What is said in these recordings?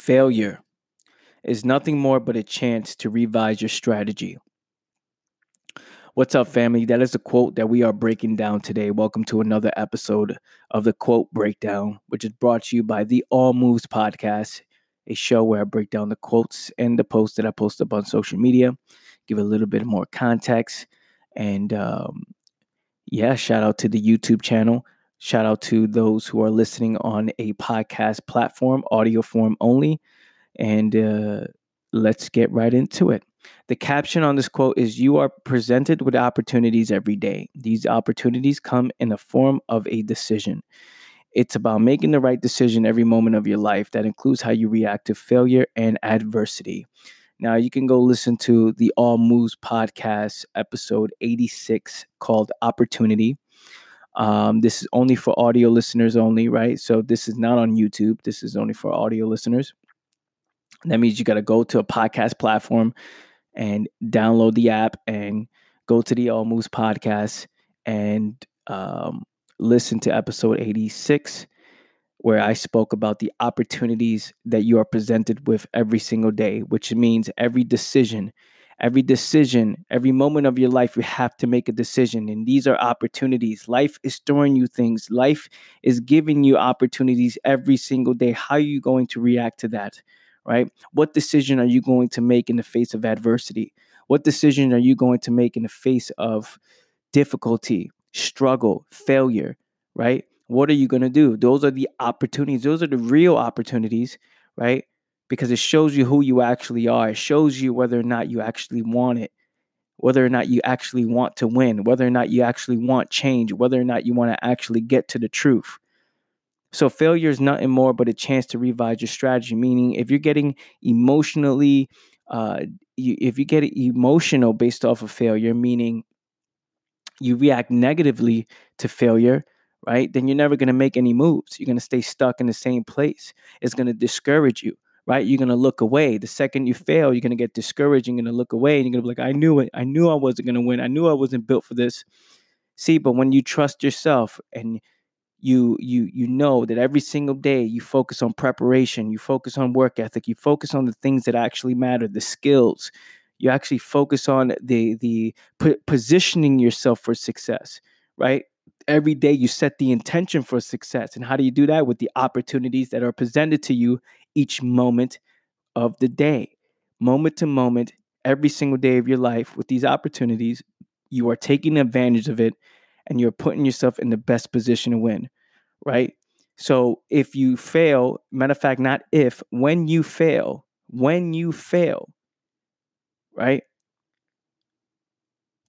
Failure is nothing more but a chance to revise your strategy. What's up, family? That is a quote that we are breaking down today. Welcome to another episode of the Quote Breakdown, which is brought to you by the All Moves Podcast, a show where I break down the quotes and the posts that I post up on social media, give a little bit more context. And um, yeah, shout out to the YouTube channel. Shout out to those who are listening on a podcast platform, audio form only. And uh, let's get right into it. The caption on this quote is You are presented with opportunities every day. These opportunities come in the form of a decision. It's about making the right decision every moment of your life. That includes how you react to failure and adversity. Now, you can go listen to the All Moves podcast, episode 86, called Opportunity. Um, this is only for audio listeners only, right? So this is not on YouTube. This is only for audio listeners. That means you got to go to a podcast platform and download the app and go to the All Moves podcast and um, listen to episode 86, where I spoke about the opportunities that you are presented with every single day, which means every decision Every decision, every moment of your life, you have to make a decision. And these are opportunities. Life is throwing you things, life is giving you opportunities every single day. How are you going to react to that? Right? What decision are you going to make in the face of adversity? What decision are you going to make in the face of difficulty, struggle, failure? Right? What are you going to do? Those are the opportunities. Those are the real opportunities, right? Because it shows you who you actually are. It shows you whether or not you actually want it, whether or not you actually want to win, whether or not you actually want change, whether or not you want to actually get to the truth. So, failure is nothing more but a chance to revise your strategy. Meaning, if you're getting emotionally, uh, you, if you get emotional based off of failure, meaning you react negatively to failure, right? Then you're never going to make any moves. You're going to stay stuck in the same place. It's going to discourage you right? You're gonna look away. The second you fail, you're gonna get discouraged. You're gonna look away, and you're gonna be like, "I knew it. I knew I wasn't gonna win. I knew I wasn't built for this." See, but when you trust yourself and you you you know that every single day you focus on preparation, you focus on work ethic, you focus on the things that actually matter, the skills. You actually focus on the the positioning yourself for success, right? Every day you set the intention for success. And how do you do that? With the opportunities that are presented to you each moment of the day, moment to moment, every single day of your life with these opportunities. You are taking advantage of it and you're putting yourself in the best position to win, right? So if you fail, matter of fact, not if, when you fail, when you fail, right?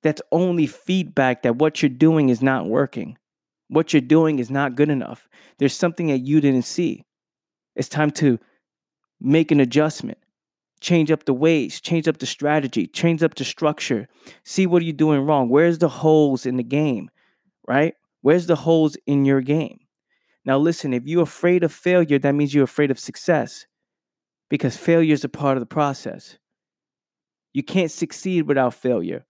That's only feedback that what you're doing is not working. What you're doing is not good enough. There's something that you didn't see. It's time to make an adjustment, change up the ways, change up the strategy, change up the structure. See what you're you doing wrong? Where's the holes in the game, right? Where's the holes in your game? Now, listen, if you're afraid of failure, that means you're afraid of success because failure is a part of the process. You can't succeed without failure.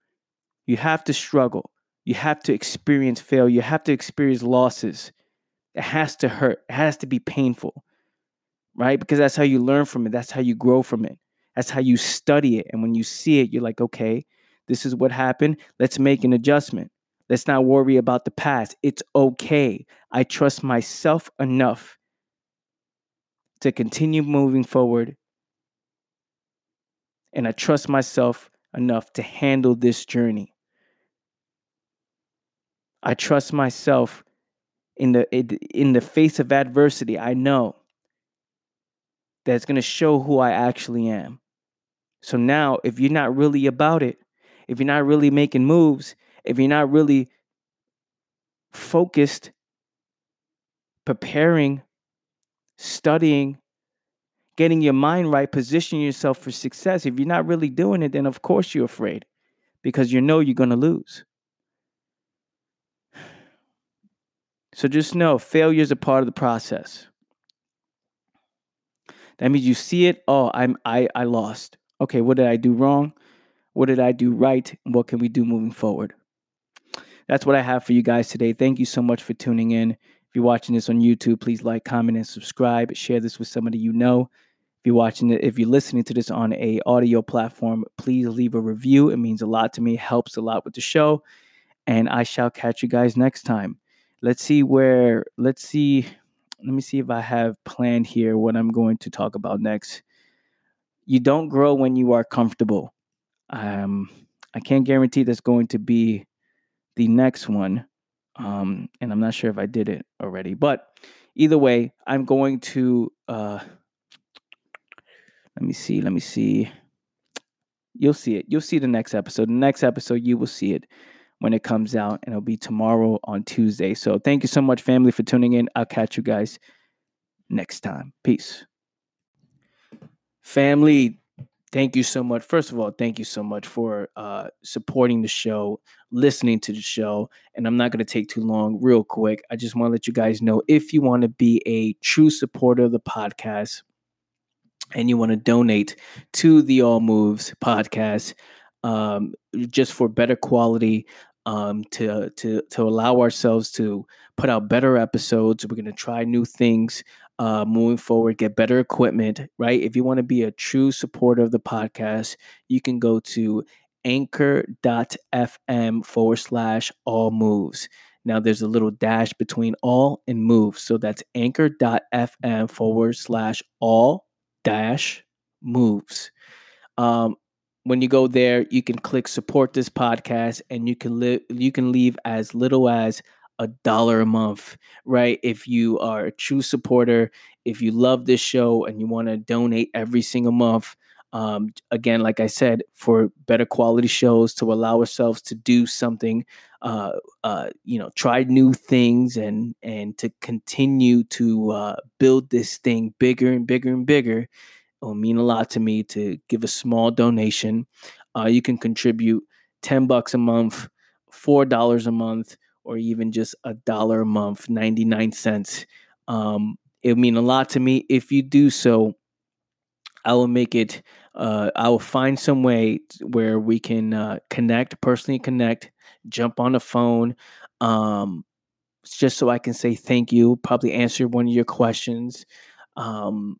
You have to struggle. You have to experience failure. You have to experience losses. It has to hurt. It has to be painful, right? Because that's how you learn from it. That's how you grow from it. That's how you study it. And when you see it, you're like, okay, this is what happened. Let's make an adjustment. Let's not worry about the past. It's okay. I trust myself enough to continue moving forward. And I trust myself enough to handle this journey. I trust myself in the in the face of adversity. I know that it's going to show who I actually am. So now, if you're not really about it, if you're not really making moves, if you're not really focused, preparing, studying, getting your mind right, positioning yourself for success, if you're not really doing it, then of course you're afraid because you know you're going to lose. So just know failure is a part of the process. That means you see it, oh, I'm I I lost. Okay, what did I do wrong? What did I do right? What can we do moving forward? That's what I have for you guys today. Thank you so much for tuning in. If you're watching this on YouTube, please like, comment, and subscribe. Share this with somebody you know. If you're watching it, if you're listening to this on a audio platform, please leave a review. It means a lot to me, helps a lot with the show. And I shall catch you guys next time. Let's see where, let's see, let me see if I have planned here what I'm going to talk about next. You don't grow when you are comfortable. Um, I can't guarantee that's going to be the next one. Um, and I'm not sure if I did it already, but either way, I'm going to uh, let me see, let me see. You'll see it. You'll see the next episode. The next episode, you will see it when it comes out, and it'll be tomorrow on Tuesday. So thank you so much, family, for tuning in. I'll catch you guys next time. Peace. Family, thank you so much. First of all, thank you so much for uh, supporting the show, listening to the show. And I'm not going to take too long, real quick. I just want to let you guys know if you want to be a true supporter of the podcast and you want to donate to the All Moves podcast um, just for better quality. Um, to to to allow ourselves to put out better episodes. We're gonna try new things uh, moving forward, get better equipment, right? If you want to be a true supporter of the podcast, you can go to anchor.fm forward slash all moves. Now there's a little dash between all and move. So that's anchor.fm forward slash all dash moves. Um, when you go there, you can click support this podcast and you can live you can leave as little as a dollar a month, right? If you are a true supporter, if you love this show and you want to donate every single month, um, again, like I said, for better quality shows to allow ourselves to do something, uh, uh, you know, try new things and and to continue to uh, build this thing bigger and bigger and bigger. It will mean a lot to me to give a small donation. Uh, you can contribute ten bucks a month, four dollars a month, or even just a dollar a month, 99 cents. Um, it would mean a lot to me. If you do so, I will make it, uh, I will find some way where we can uh, connect, personally connect, jump on the phone, um, just so I can say thank you, probably answer one of your questions. Um,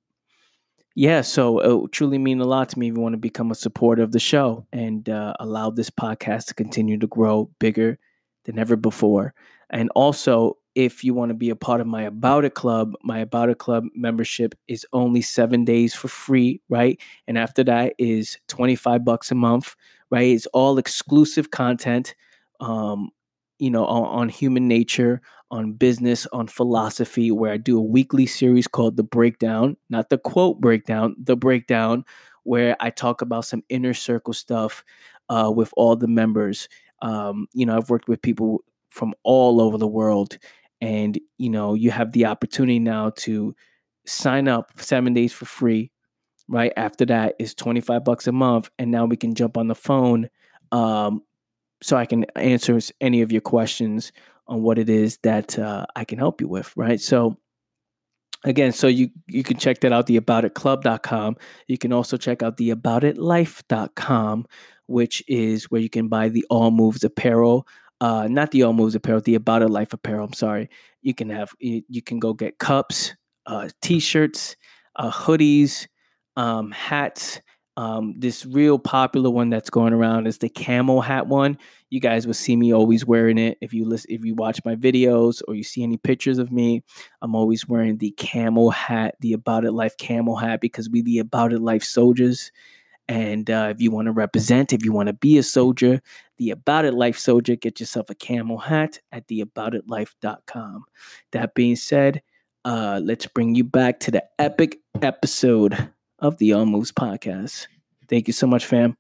yeah, so it would truly mean a lot to me if you want to become a supporter of the show and uh, allow this podcast to continue to grow bigger than ever before. And also, if you want to be a part of my About It Club, my About It Club membership is only seven days for free, right? And after that is 25 bucks a month, right? It's all exclusive content, um, you know, on, on human nature, on business, on philosophy, where I do a weekly series called The Breakdown, not the quote breakdown, The Breakdown, where I talk about some inner circle stuff uh, with all the members. Um, you know, I've worked with people from all over the world, and you know, you have the opportunity now to sign up seven days for free. Right after that is twenty five bucks a month, and now we can jump on the phone, um, so I can answer any of your questions on what it is that uh, I can help you with. Right, so again so you you can check that out the aboutitclub.com you can also check out the aboutitlife.com which is where you can buy the All Moves apparel. Uh, not the All Moves apparel, the About It Life apparel. I'm sorry. You can have you, you can go get cups, uh, t-shirts, uh, hoodies, um, hats. Um, this real popular one that's going around is the camel hat one. You guys will see me always wearing it. If you listen, if you watch my videos or you see any pictures of me, I'm always wearing the camel hat, the About It Life camel hat, because we the About It Life soldiers. And uh, if you want to represent, if you want to be a soldier, the About It Life soldier, get yourself a camel hat at theaboutitlife.com. That being said, uh, let's bring you back to the epic episode of the All Moves podcast. Thank you so much, fam.